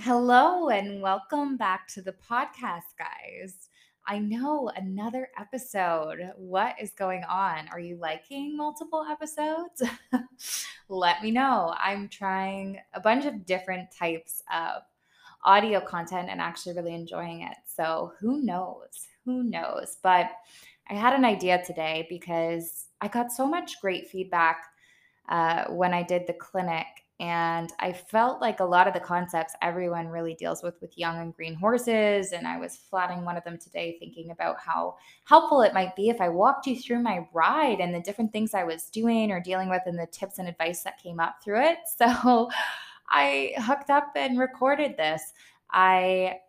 Hello and welcome back to the podcast, guys. I know another episode. What is going on? Are you liking multiple episodes? Let me know. I'm trying a bunch of different types of audio content and actually really enjoying it. So, who knows? Who knows? But I had an idea today because I got so much great feedback uh, when I did the clinic and I felt like a lot of the concepts everyone really deals with with young and green horses. And I was flatting one of them today, thinking about how helpful it might be if I walked you through my ride and the different things I was doing or dealing with and the tips and advice that came up through it. So I hooked up and recorded this. I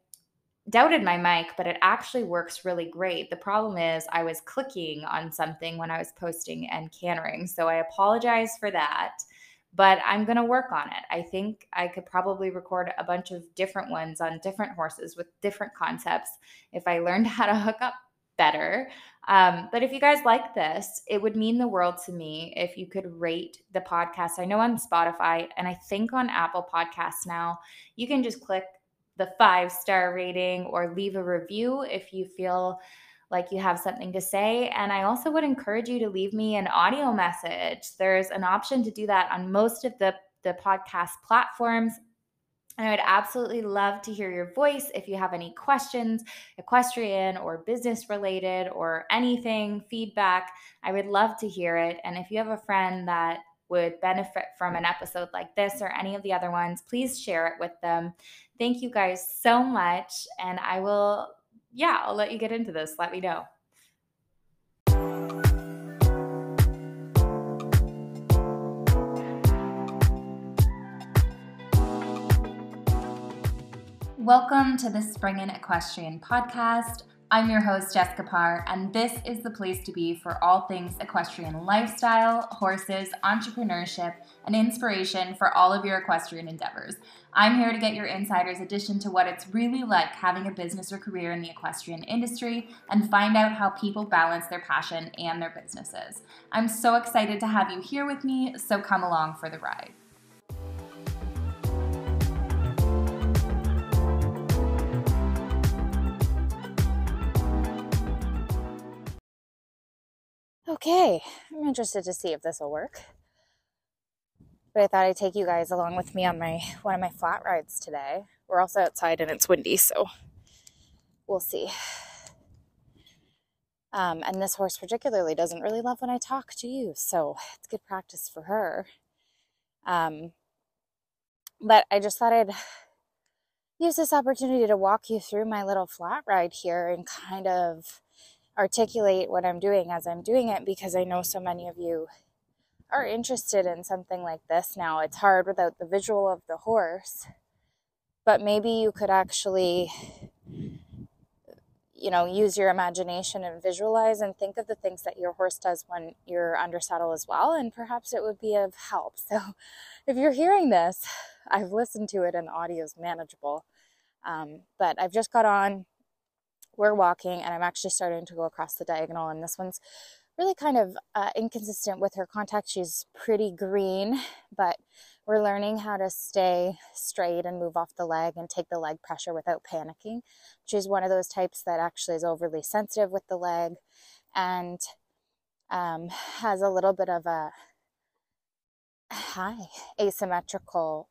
doubted my mic, but it actually works really great. The problem is I was clicking on something when I was posting and cantering. So I apologize for that but I'm going to work on it. I think I could probably record a bunch of different ones on different horses with different concepts if I learned how to hook up better. Um, but if you guys like this, it would mean the world to me if you could rate the podcast. I know on Spotify and I think on Apple Podcasts now, you can just click the five star rating or leave a review if you feel like you have something to say. And I also would encourage you to leave me an audio message. There's an option to do that on most of the, the podcast platforms. And I would absolutely love to hear your voice if you have any questions, equestrian or business related or anything, feedback. I would love to hear it. And if you have a friend that would benefit from an episode like this or any of the other ones, please share it with them. Thank you guys so much. And I will yeah, I'll let you get into this. Let me know. Welcome to the Sprig Equestrian podcast. I'm your host, Jessica Parr, and this is the place to be for all things equestrian lifestyle, horses, entrepreneurship, and inspiration for all of your equestrian endeavors. I'm here to get your insider's addition to what it's really like having a business or career in the equestrian industry and find out how people balance their passion and their businesses. I'm so excited to have you here with me, so come along for the ride. Okay, I'm interested to see if this will work. But I thought I'd take you guys along with me on my one of my flat rides today. We're also outside and it's windy, so we'll see. Um, and this horse particularly doesn't really love when I talk to you, so it's good practice for her. Um, but I just thought I'd use this opportunity to walk you through my little flat ride here and kind of articulate what I'm doing as I'm doing it because I know so many of you are interested in something like this now. It's hard without the visual of the horse, but maybe you could actually you know use your imagination and visualize and think of the things that your horse does when you're under saddle as well and perhaps it would be of help so if you're hearing this i've listened to it and the audio is manageable um, but i've just got on we're walking and I'm actually starting to go across the diagonal and this one's really kind of uh, inconsistent with her contact. She's pretty green, but we're learning how to stay straight and move off the leg and take the leg pressure without panicking. She's one of those types that actually is overly sensitive with the leg and um, has a little bit of a high asymmetrical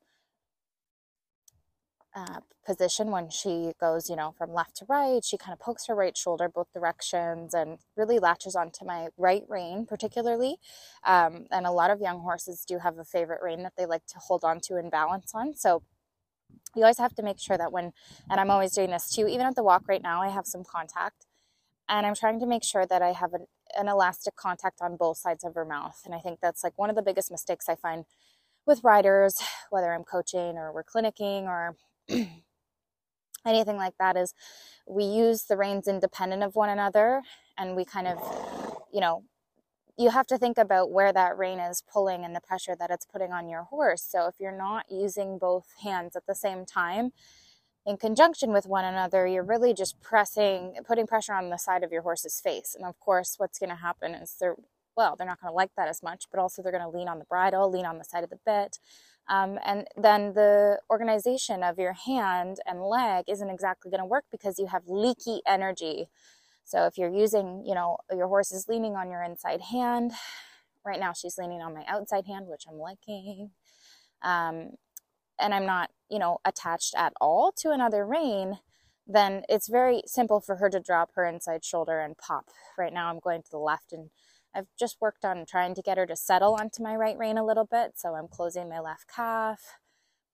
uh, position when she goes, you know, from left to right. She kind of pokes her right shoulder both directions and really latches onto my right rein, particularly. Um, and a lot of young horses do have a favorite rein that they like to hold on to and balance on. So you always have to make sure that when, and I'm always doing this too, even at the walk right now, I have some contact. And I'm trying to make sure that I have an, an elastic contact on both sides of her mouth. And I think that's like one of the biggest mistakes I find with riders, whether I'm coaching or we're clinicking or anything like that is we use the reins independent of one another and we kind of you know you have to think about where that rein is pulling and the pressure that it's putting on your horse. So if you're not using both hands at the same time in conjunction with one another you're really just pressing putting pressure on the side of your horse's face. And of course what's going to happen is they're well they're not going to like that as much but also they're going to lean on the bridle lean on the side of the bit Um, and then the organization of your hand and leg isn't exactly going to work because you have leaky energy. So if you're using, you know, your horse is leaning on your inside hand. Right now, she's leaning on my outside hand, which I'm liking. Um, and I'm not, you know, attached at all to another rein, then it's very simple for her to drop her inside shoulder and pop. Right now, I'm going to the left and I've just worked on trying to get her to settle onto my right rein a little bit. So I'm closing my left calf.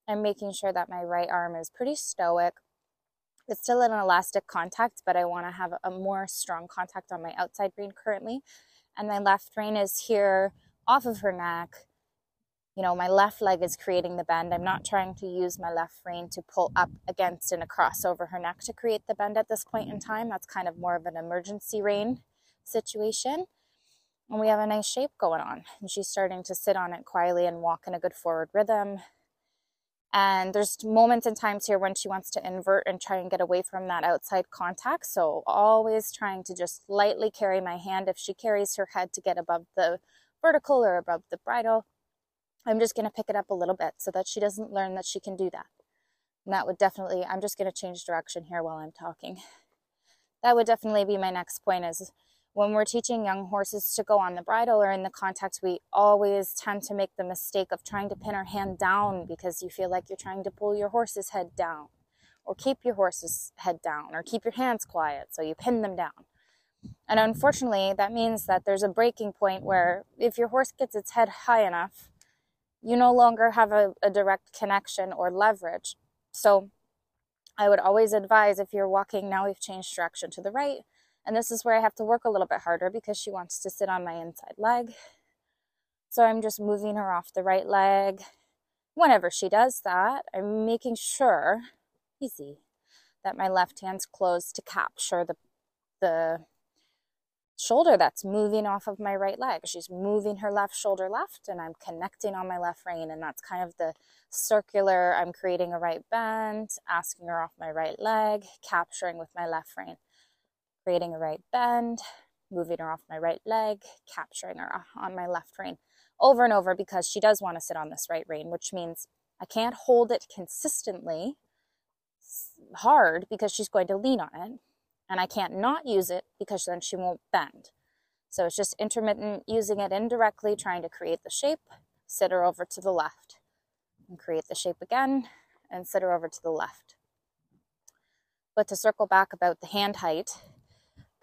I'm making sure that my right arm is pretty stoic. It's still an elastic contact, but I want to have a more strong contact on my outside rein currently. And my left rein is here off of her neck. You know, my left leg is creating the bend. I'm not trying to use my left rein to pull up against and across over her neck to create the bend at this point in time. That's kind of more of an emergency rein situation and we have a nice shape going on. And she's starting to sit on it quietly and walk in a good forward rhythm. And there's moments and times here when she wants to invert and try and get away from that outside contact. So always trying to just lightly carry my hand. If she carries her head to get above the vertical or above the bridle, I'm just going to pick it up a little bit so that she doesn't learn that she can do that. And that would definitely, I'm just going to change direction here while I'm talking. That would definitely be my next point is when we're teaching young horses to go on the bridle or in the contact, we always tend to make the mistake of trying to pin our hand down because you feel like you're trying to pull your horse's head down, or keep your horse's head down, or keep your hands quiet, so you pin them down. And unfortunately, that means that there's a breaking point where if your horse gets its head high enough, you no longer have a, a direct connection or leverage. So I would always advise if you're walking, now we've changed direction to the right and this is where I have to work a little bit harder because she wants to sit on my inside leg. So I'm just moving her off the right leg. Whenever she does that, I'm making sure, easy, that my left hand's closed to capture the, the shoulder that's moving off of my right leg. She's moving her left shoulder left, and I'm connecting on my left rein. And that's kind of the circular, I'm creating a right bend, asking her off my right leg, capturing with my left rein creating a right bend, moving her off my right leg, capturing her on my left rein over and over because she does want to sit on this right rein, which means I can't hold it consistently hard because she's going to lean on it. And I can't not use it because then she won't bend. So it's just intermittent, using it indirectly, trying to create the shape, sit her over to the left, and create the shape again, and sit her over to the left. But to circle back about the hand height,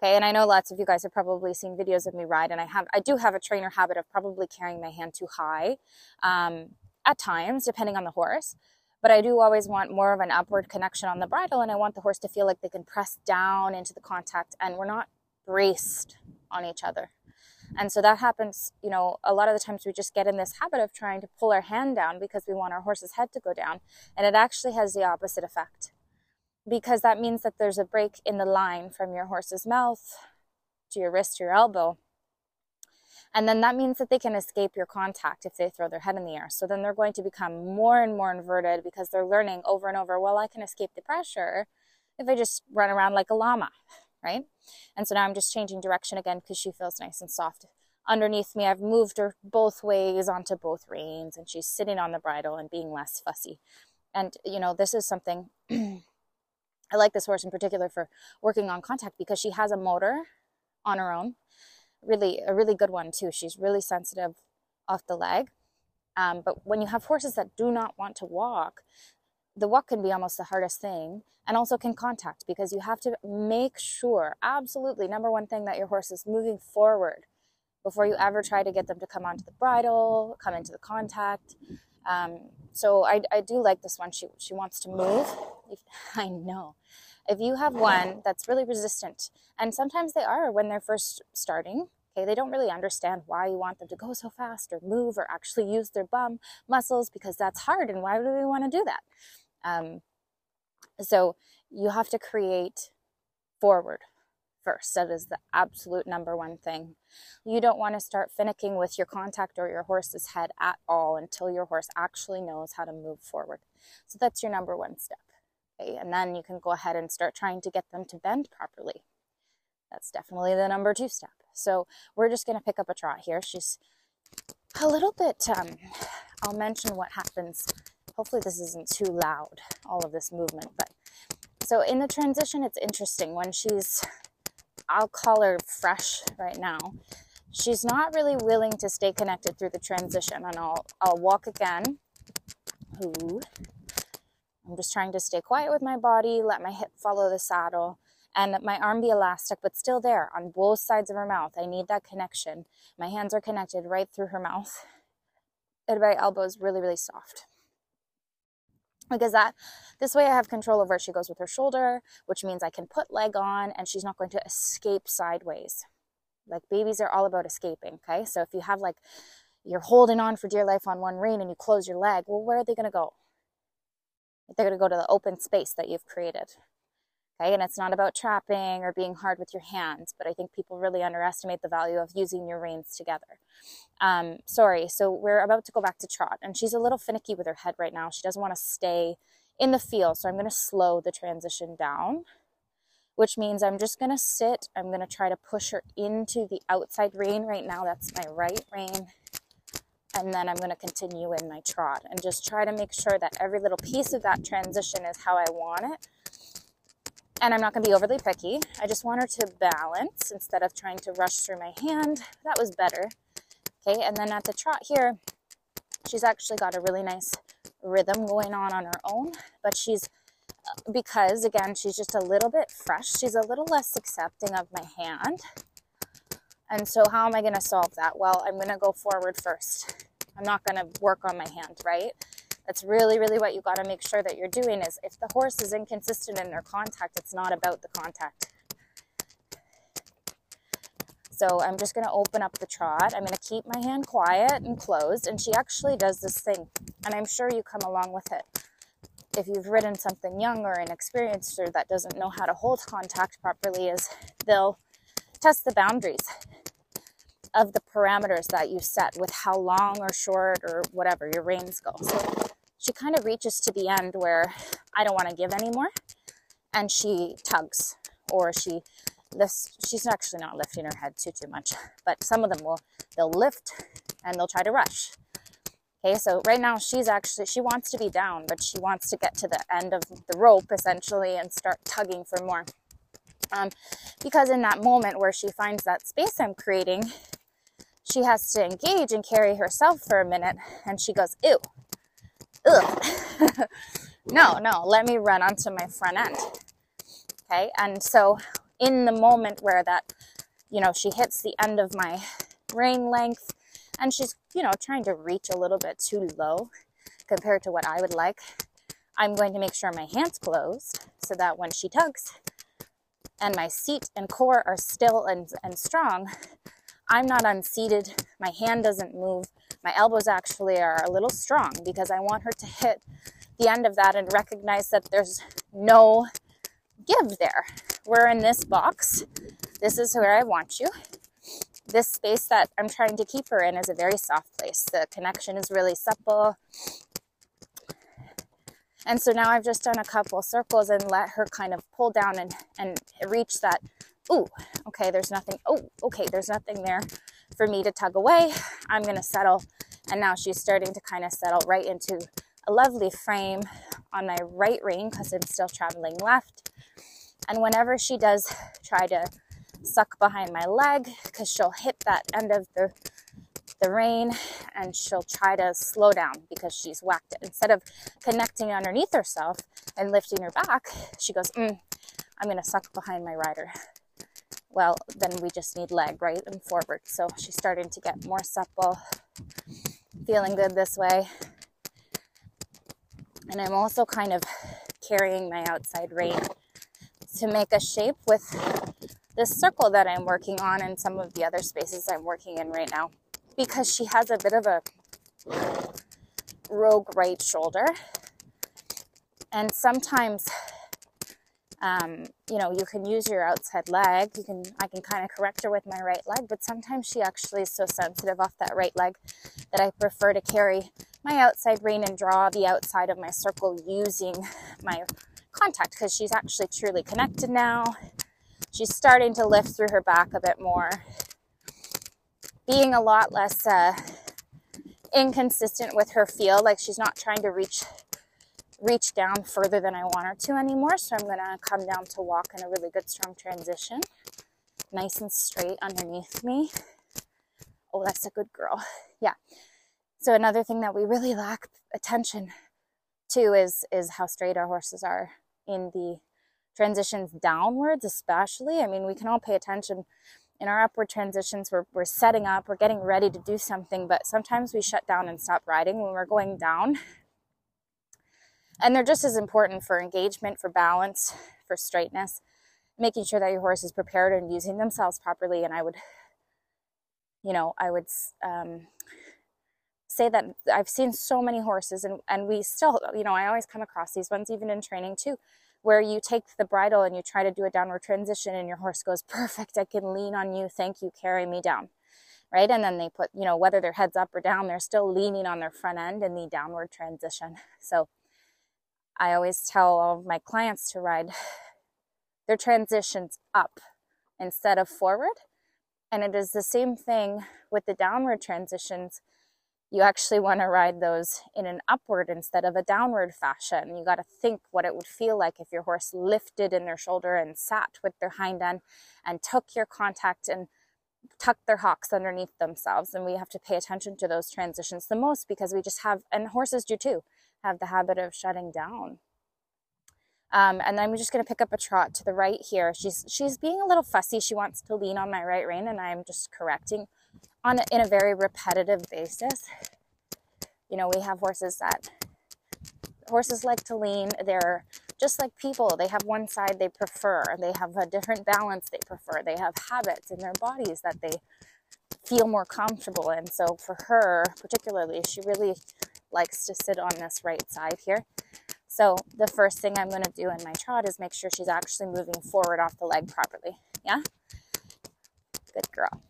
Okay, and I know lots of you guys have probably seen videos of me ride, and I have I do have a trainer habit of probably carrying my hand too high um, at times, depending on the horse. But I do always want more of an upward connection on the bridle, and I want the horse to feel like they can press down into the contact, and we're not braced on each other. And so that happens, you know, a lot of the times we just get in this habit of trying to pull our hand down because we want our horse's head to go down, and it actually has the opposite effect because that means that there's a break in the line from your horse's mouth to your wrist to your elbow. And then that means that they can escape your contact if they throw their head in the air. So then they're going to become more and more inverted because they're learning over and over, well, I can escape the pressure if I just run around like a llama, right? And so now I'm just changing direction again because she feels nice and soft. Underneath me, I've moved her both ways onto both reins and she's sitting on the bridle and being less fussy. And, you know, this is something I like this horse in particular for working on contact because she has a motor on her own. Really, a really good one too. She's really sensitive off the leg. Um, but when you have horses that do not want to walk, the walk can be almost the hardest thing and also can contact because you have to make sure, absolutely, number one thing, that your horse is moving forward before you ever try to get them to come onto the bridle, come into the contact. Um, so I, I do like this one. She, she wants to move. I know. If you have one that's really resistant, and sometimes they are when they're first starting, okay, they don't really understand why you want them to go so fast or move or actually use their bum muscles because that's hard. And why do we want to do that? Um, so you have to create forward first. That is the absolute number one thing. You don't want to start finicking with your contact or your horse's head at all until your horse actually knows how to move forward. So that's your number one step. Okay? And then you can go ahead and start trying to get them to bend properly. That's definitely the number two step. So we're just going to pick up a trot here. She's a little bit, um, I'll mention what happens. Hopefully, this isn't too loud, all of this movement. But so in the transition, it's interesting when she's, I'll call her fresh right now. She's not really willing to stay connected through the transition, and I'll I'll walk again. Ooh. I'm just trying to stay quiet with my body, let my hip follow the saddle, and my arm be elastic, but still there on both sides of her mouth. I need that connection. My hands are connected right through her mouth. And my elbow is really, really soft. Because that this way I have control over she goes with her shoulder, which means I can put leg on and she's not going to escape sideways. Like babies are all about escaping, okay? So if you have like you're holding on for dear life on one rein and you close your leg, well, where are they going to go? They're going to go to the open space that you've created. Okay, and it's not about trapping or being hard with your hands, but I think people really underestimate the value of using your reins together. Um, sorry, so we're about to go back to trot, and she's a little finicky with her head right now. She doesn't want to stay in the field, so I'm going to slow the transition down, which means I'm just going to sit. I'm going to try to push her into the outside rein. Right now, that's my right rein. And then I'm going to continue in my trot and just try to make sure that every little piece of that transition is how I want it and I'm not going to be overly picky. I just want her to balance instead of trying to rush through my hand. That was better. Okay, and then at the trot here, she's actually got a really nice rhythm going on on her own, but she's uh, because again, she's just a little bit fresh. She's a little less accepting of my hand. And so how am I going to solve that? Well, I'm going to go forward first. I'm not going to work on my hand, right? That's really, really what you got to make sure that you're doing is if the horse is inconsistent in their contact, it's not about the contact. So I'm just going to open up the trot. I'm going to keep my hand quiet and closed. And she actually does this thing. And I'm sure you come along with it. If you've ridden something young or inexperienced or that doesn't know how to hold contact properly, is they'll test the boundaries of the parameters that you set with how long or short or whatever your reins go. So she kind of reaches to the end where I don't want to give anymore. And she tugs or she lifts. She's actually not lifting her head too, too much, but some of them will, they'll lift and they'll try to rush. Okay, so right now she's actually, she wants to be down, but she wants to get to the end of the rope essentially and start tugging for more. Um, because in that moment where she finds that space I'm creating, she has to engage and carry herself for a minute and she goes, ew. no, no, let me run onto my front end. Okay, and so in the moment where that, you know, she hits the end of my rein length and she's, you know, trying to reach a little bit too low compared to what I would like, I'm going to make sure my hands closed so that when she tugs and my seat and core are still and, and strong, I'm not unseated, my hand doesn't move, my elbows actually are a little strong because I want her to hit the end of that and recognize that there's no give there. We're in this box. This is where I want you. This space that I'm trying to keep her in is a very soft place. The connection is really supple. And so now I've just done a couple circles and let her kind of pull down and, and reach that. Ooh, okay, there's nothing. Oh, okay, there's nothing there for me to tug away. I'm going to settle. And now she's starting to kind of settle right into a lovely frame on my right rein because I'm still traveling left. And whenever she does try to suck behind my leg, because she'll hit that end of the the rein and she'll try to slow down because she's whacked it. Instead of connecting underneath herself and lifting her back, she goes, mm, I'm going to suck behind my rider well, then we just need leg right and forward. So she's starting to get more supple, feeling good this way. And I'm also kind of carrying my outside rein to make a shape with this circle that I'm working on and some of the other spaces I'm working in right now because she has a bit of a rogue right shoulder. And sometimes um, you know, you can use your outside leg. You can, I can kind of correct her with my right leg, but sometimes she actually is so sensitive off that right leg that I prefer to carry my outside rein and draw the outside of my circle using my contact because she's actually truly connected now. She's starting to lift through her back a bit more, being a lot less uh, inconsistent with her feel, like she's not trying to reach reach down further than I want her to anymore. So I'm going to come down to walk in a really good strong transition. Nice and straight underneath me. Oh, that's a good girl. Yeah. So another thing that we really lack attention to is is how straight our horses are in the transitions downwards, especially. I mean, we can all pay attention in our upward transitions. We're, we're setting up, we're getting ready to do something, but sometimes we shut down and stop riding when we're going down. And they're just as important for engagement, for balance, for straightness, making sure that your horse is prepared and using themselves properly. And I would, you know, I would um, say that I've seen so many horses, and, and we still, you know, I always come across these ones, even in training too, where you take the bridle and you try to do a downward transition and your horse goes, perfect, I can lean on you, thank you, carry me down. Right. And then they put, you know, whether their head's up or down, they're still leaning on their front end in the downward transition. So I always tell all of my clients to ride their transitions up instead of forward. And it is the same thing with the downward transitions you actually want to ride those in an upward instead of a downward fashion. You got to think what it would feel like if your horse lifted in their shoulder and sat with their hind end and took your contact and tucked their hocks underneath themselves. And we have to pay attention to those transitions the most because we just have, and horses do too, have the habit of shutting down. Um, and I'm just going to pick up a trot to the right here. She's she's being a little fussy. She wants to lean on my right rein, and I'm just correcting on a, in a very repetitive basis. You know, we have horses that horses like to lean. They're just like people. They have one side they prefer. They have a different balance they prefer. They have habits in their bodies that they feel more comfortable in. So for her, particularly, she really likes to sit on this right side here. So the first thing I'm going to do in my trot is make sure she's actually moving forward off the leg properly. Yeah? Good girl.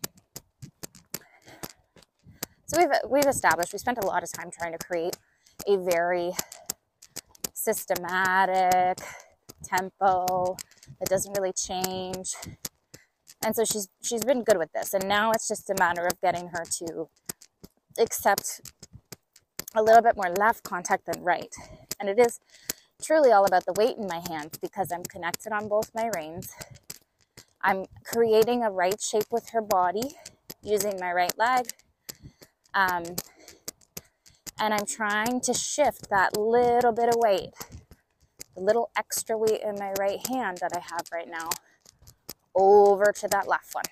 So we've we've established we spent a lot of time trying to create a very systematic tempo that doesn't really change. And so she's she's been good with this. And now it's just a matter of getting her to accept a little bit more left contact than right. And it is truly all about the weight in my hands because I'm connected on both my reins. I'm creating a right shape with her body using my right leg um, and I'm trying to shift that little bit of weight, the little extra weight in my right hand that I have right now, over to that left one.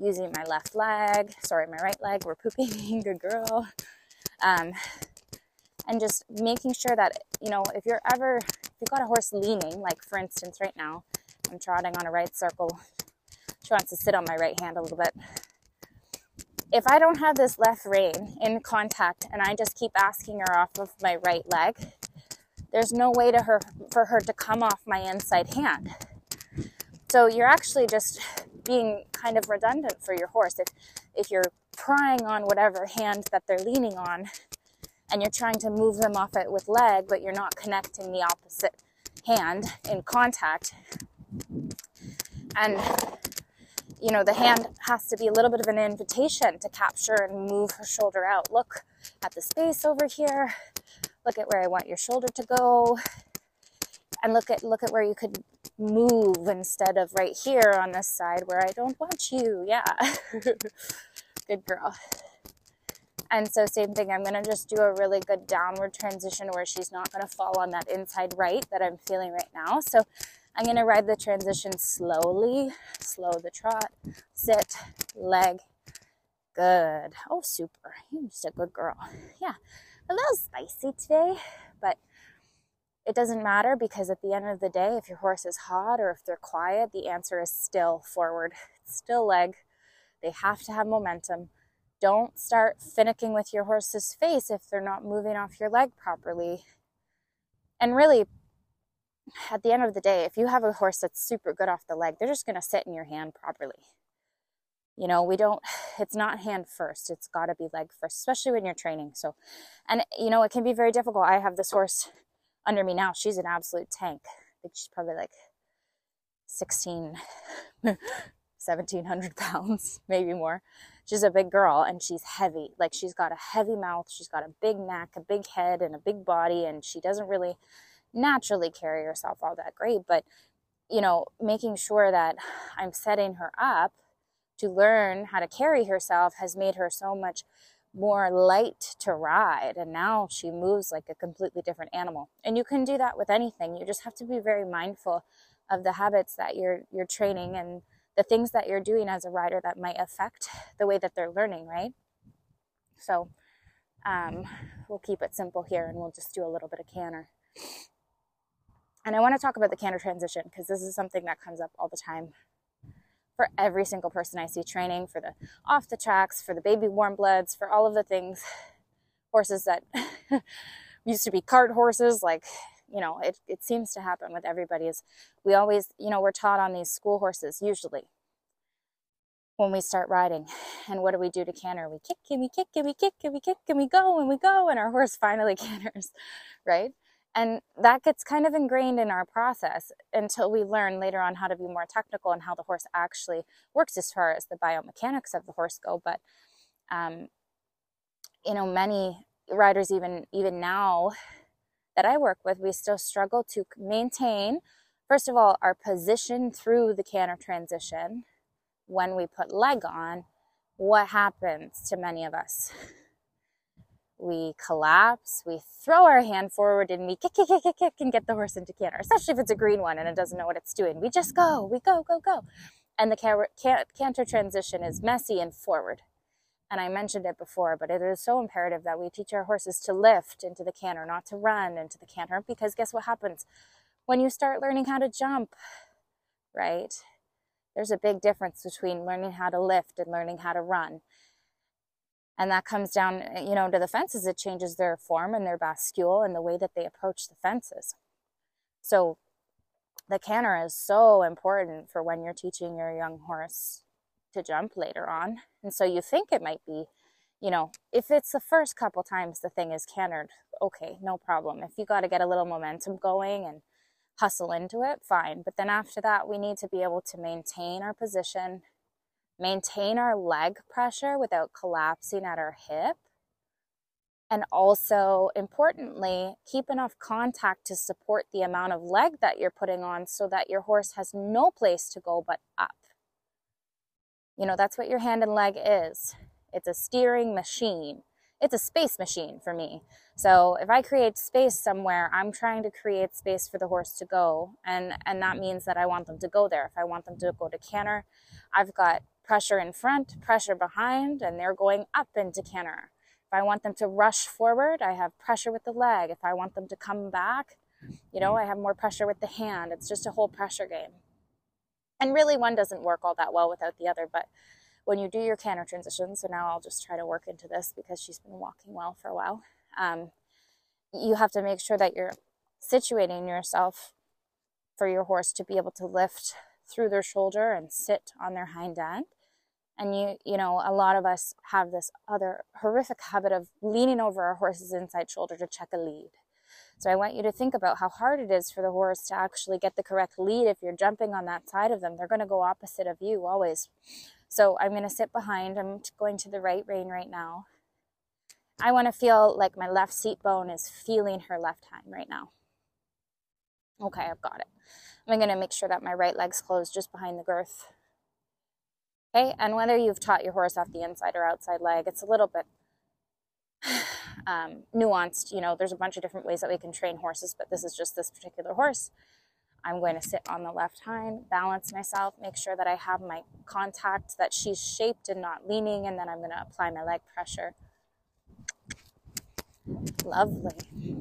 Using my left leg, sorry, my right leg, we're pooping, good girl. Um, and just making sure that, you know, if you're ever, if you've got a horse leaning, like for instance, right now, I'm trotting on a right circle. She wants to sit on my right hand a little bit if I don't have this left rein in contact and I just keep asking her off of my right leg, there's no way to her for her to come off my inside hand. So you're actually just being kind of redundant for your horse if if you're prying on whatever hand that they're leaning on and you're trying to move them off it with leg but you're not connecting the opposite hand in contact and you know, the hand has to be a little bit of an invitation to capture and move her shoulder out. Look at the space over here. Look at where I want your shoulder to go. And look at look at where you could move instead of right here on this side where I don't want you. Yeah. good girl. And so same thing, I'm going to just do a really good downward transition where she's not going to fall on that inside right that I'm feeling right now. So I'm going to ride the transition slowly, slow the trot, sit, leg. Good. Oh, super. You're just a good girl. Yeah. A little spicy today, but it doesn't matter because at the end of the day, if your horse is hot or if they're quiet, the answer is still forward, still leg. They have to have momentum. Don't start finicking with your horse's face if they're not moving off your leg properly. And really, at the end of the day, if you have a horse that's super good off the leg, they're just going to sit in your hand properly. You know, we don't, it's not hand first. It's got to be leg first, especially when you're training. So, and you know, it can be very difficult. I have this horse under me now. She's an absolute tank. I think she's probably like 16, 1700 pounds, maybe more. she's a big girl and she's heavy. Like she's got a heavy mouth, she's got a big neck, a big head, and a big body, and she doesn't really naturally carry herself all that great. But, you know, making sure that I'm setting her up to learn how to carry herself has made her so much more light to ride and now she moves like a completely different animal and you can do that with anything you just have to be very mindful of the habits that you're you're training and the things that you're doing as a rider that might affect the way that they're learning right? So um, we'll keep it simple here and we'll just do a little bit of canter. And i want to talk about the canter transition because this is something that comes up all the time for every single person I see training, for the off the tracks, for the baby warm bloods, for all of the things, horses that used to be cart horses, like, you know, it, it seems to happen with everybody is we always, you know, we're taught on these school horses usually when we start riding. And what do we do to canter? We kick and we kick and we kick and we kick and we go and we go and our horse finally canters, right? And that gets kind of ingrained in our process until we learn later on how to be more technical and how the horse actually works as far as the biomechanics of the horse go. But, um, you know, many riders, even even now that I work with, we still struggle to maintain, first of all, our position through the canter transition when we put leg on. What happens to many of us? we collapse, we throw our hand forward and we kick, kick, kick, kick, kick and get the horse into canter, especially if it's a green one and it doesn't know what it's doing. We just go, we go, go, go. And the canter transition is messy and forward. And I mentioned it before, but it is so imperative that we teach our horses to lift into the canter, not to run into the canter, because guess what happens? When you start learning how to jump, right? There's a big difference between learning how to lift and learning how to run and that comes down you know to the fences it changes their form and their bascule and the way that they approach the fences so the canter is so important for when you're teaching your young horse to jump later on and so you think it might be you know if it's the first couple times the thing is cantered okay no problem if you got to get a little momentum going and hustle into it fine but then after that we need to be able to maintain our position maintain our leg pressure without collapsing at our hip. And also, importantly, keep enough contact to support the amount of leg that you're putting on so that your horse has no place to go but up. You know, that's what your hand and leg is it's a steering machine. It's a space machine for me. So if I create space somewhere, I'm trying to create space for the horse to go. And, and that means that I want them to go there. If I want them to go to canter, I've got pressure in front, pressure behind, and they're going up into canter. If I want them to rush forward, I have pressure with the leg. If I want them to come back, you know, mm-hmm. I have more pressure with the hand. It's just a whole pressure game. And really, one doesn't work all that well without the other. But when you do your canter transition, so now I'll just try to work into this because she's been walking well for a while. Um, you have to make sure that you're situating yourself for your horse to be able to lift through their shoulder and sit on their hind end and you you know a lot of us have this other horrific habit of leaning over our horse's inside shoulder to check a lead so i want you to think about how hard it is for the horse to actually get the correct lead if you're jumping on that side of them. They're going to go opposite of you always. So i'm going to sit behind. I'm going to the right rein right now. I want to feel like my left seat bone is feeling her left hind right now. Okay i've got it. I'm going to make sure that my right leg's closed just behind the girth. Okay, and whether you've taught your horse off the inside or outside leg, it's a little bit um, nuanced. You know, there's a bunch of different ways that we can train horses, but this is just this particular horse. I'm going to sit on the left hind, balance myself, make sure that I have my contact, that she's shaped and not leaning, and then I'm going to apply my leg pressure. Lovely.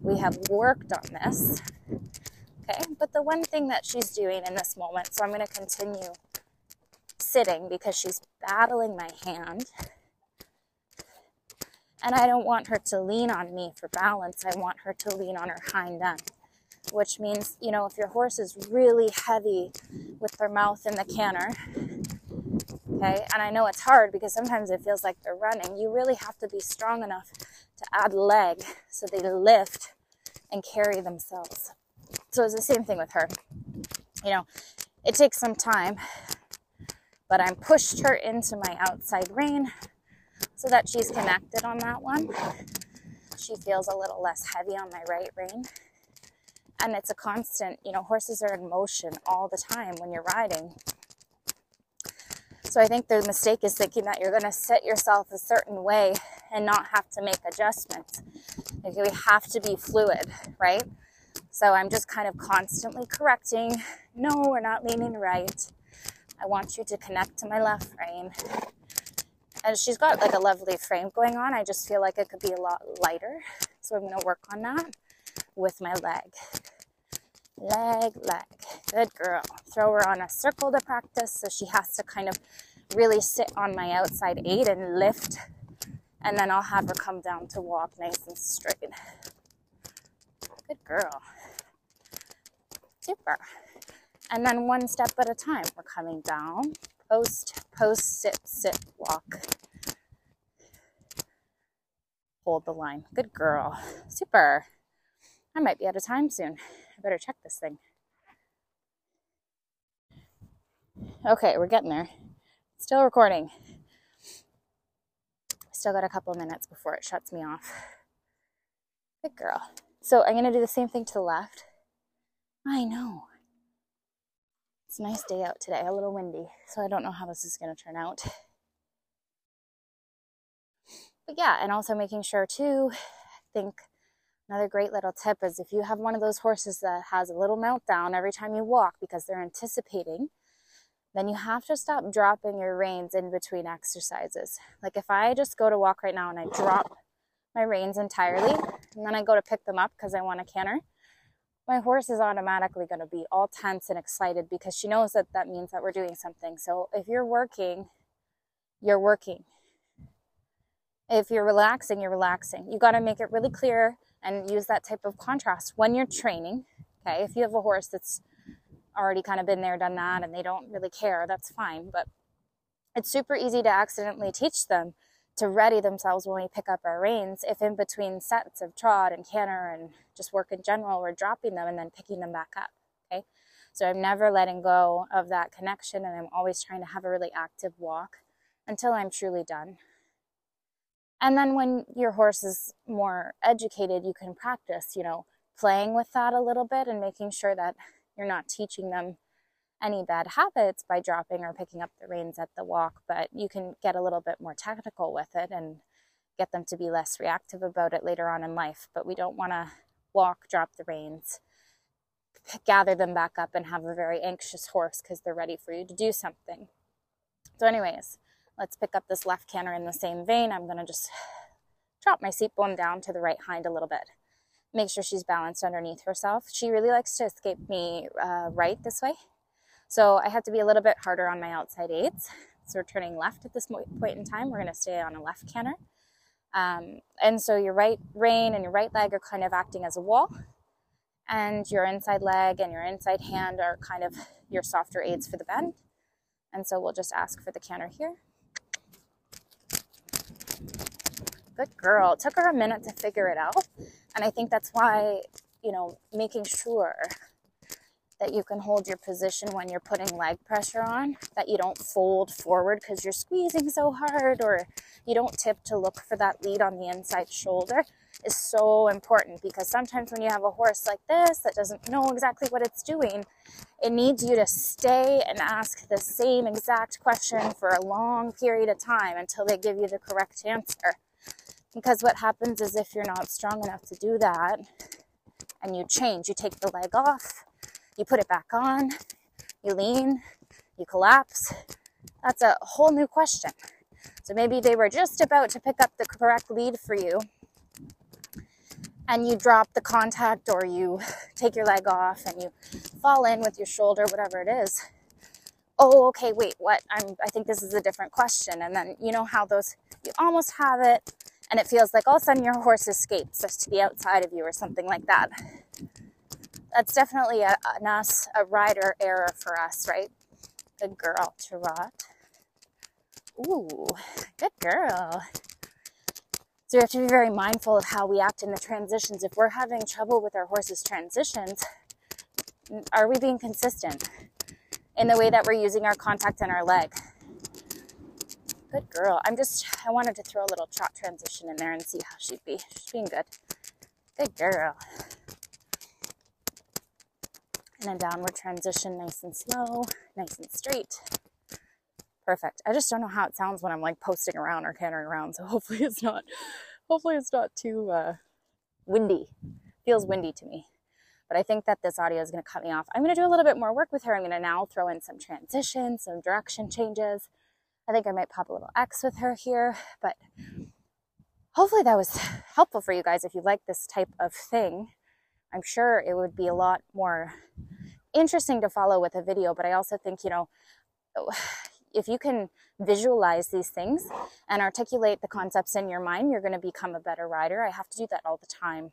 We have worked on this. Okay, but the one thing that she's doing in this moment, so I'm going to continue sitting because she's battling my hand. And I don't want her to lean on me for balance. I want her to lean on her hind end, which means, you know, if your horse is really heavy with their mouth in the canter, okay, and I know it's hard because sometimes it feels like they're running, you really have to be strong enough to add leg so they lift and carry themselves. So it's the same thing with her. You know, it takes some time but I'm pushed her into my outside rein so that she's connected on that one. She feels a little less heavy on my right rein. And it's a constant, you know, horses are in motion all the time when you're riding. So I think the mistake is thinking that you're going to set yourself a certain way and not have to make adjustments. Like we have to be fluid, right? So I'm just kind of constantly correcting. No, we're not leaning right. I want you to connect to my left rein. And she's got like a lovely frame going on. I just feel like it could be a lot lighter. So I'm going to work on that with my leg. Leg, leg. Good girl. Throw her on a circle to practice so she has to kind of really sit on my outside aid and lift. And then I'll have her come down to walk nice and straight. Good girl. Super. And then one step at a time. We're coming down. Post, post, sit, sit, walk. Hold the line. Good girl. Super. I might be out of time soon. I better check this thing. Okay, we're getting there. Still recording. Still got a couple minutes before it shuts me off. Good girl. So I'm going to do the same thing to the left. I know. It's a nice day out today, a little windy, so I don't know how this is going to turn out. But yeah, and also making sure too, I think another great little tip is if you have one of those horses that has a little meltdown every time you walk because they're anticipating then you have to stop dropping your reins in between exercises. Like if I just go to walk right now and I drop my reins entirely, and then I go to pick them up because I want a canter, my horse is automatically going to be all tense and excited because she knows that that means that we're doing something. So if you're working, you're working. If you're relaxing, you're relaxing. You got to make it really clear and use that type of contrast when you're training. Okay, if you have a horse that's already kind of been there, done that, and they don't really care, that's fine. But it's super easy to accidentally teach them to ready themselves when we pick up our reins if in between sets of trot and canter and just work in general, we're dropping them and then picking them back up. Okay. So I'm never letting go of that connection and I'm always trying to have a really active walk until I'm truly done. And then when your horse is more educated, you can practice, you know, playing with that a little bit and making sure that you're not teaching them any bad habits by dropping or picking up the reins at the walk, but you can get a little bit more technical with it and get them to be less reactive about it later on in life. But we don't want to walk, drop the reins, gather them back up, and have a very anxious horse because they're ready for you to do something. So, anyways, let's pick up this left canter in the same vein. I'm going to just drop my seat bone down to the right hind a little bit make sure she's balanced underneath herself. She really likes to escape me uh, right this way. So I have to be a little bit harder on my outside aids. So we're turning left at this point in time. We're going to stay on a left canter. Um, and so your right rein and your right leg are kind of acting as a wall. And your inside leg and your inside hand are kind of your softer aids for the bend. And so we'll just ask for the canter here. Good girl. It took her a minute to figure it out. And I think that's why, you know, making sure that you can hold your position when you're putting leg pressure on, that you don't fold forward because you're squeezing so hard, or you don't tip to look for that lead on the inside shoulder is so important because sometimes when you have a horse like this that doesn't know exactly what it's doing, it needs you to stay and ask the same exact question for a long period of time until they give you the correct answer. Because what happens is if you're not strong enough to do that and you change, you take the leg off, you put it back on, you lean, you collapse, that's a whole new question. So maybe they were just about to pick up the correct lead for you and you drop the contact or you take your leg off and you fall in with your shoulder, whatever it is. Oh, okay, wait, what? I'm I think this is a different question. And then you know how those you almost have it and it feels like all of a sudden your horse escapes just to the outside of you or something like that. That's definitely a, an us, a rider error for us, right? Good girl, Tarot. Ooh, good girl. So we have to be very mindful of how we act in the transitions. If we're having trouble with our horse's transitions, are we being consistent in the way that we're using our contact and our leg? Good girl. I'm just, I wanted to throw a little trot transition in there and see how she'd be. She's being good. Good girl. And a downward transition, nice and slow, nice and straight. Perfect. I just don't know how it sounds when I'm like posting around or cantering around, so hopefully it's not, hopefully it's not too uh, windy. Feels windy to me. But I think that this audio is going to cut me off. I'm going to do a little bit more work with her. I'm going to now throw in some transitions, some direction changes. I think I might pop a little X with her here, but hopefully that was helpful for you guys if you like this type of thing. I'm sure it would be a lot more interesting to follow with a video, but I also think, you know, if you can visualize these things and articulate the concepts in your mind, you're going to become a better rider. I have to do that all the time.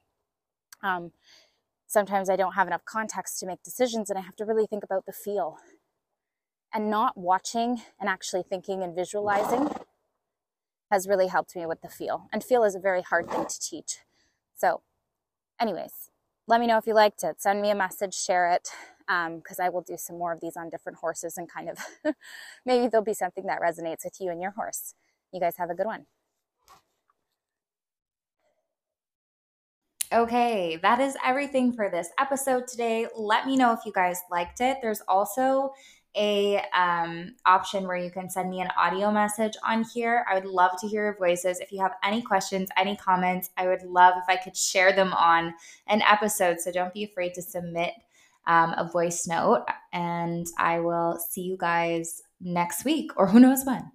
Um, sometimes I don't have enough context to make decisions and I have to really think about the feel. And not watching and actually thinking and visualizing has really helped me with the feel. And feel is a very hard thing to teach. So, anyways, let me know if you liked it. Send me a message, share it, because um, I will do some more of these on different horses and kind of maybe there'll be something that resonates with you and your horse. You guys have a good one. Okay, that is everything for this episode today. Let me know if you guys liked it. There's also a um, option where you can send me an audio message on here. I would love to hear your voices. If you have any questions, any comments, I would love if I could share them on an episode. So don't be afraid to submit um, a voice note, and I will see you guys next week or who knows when.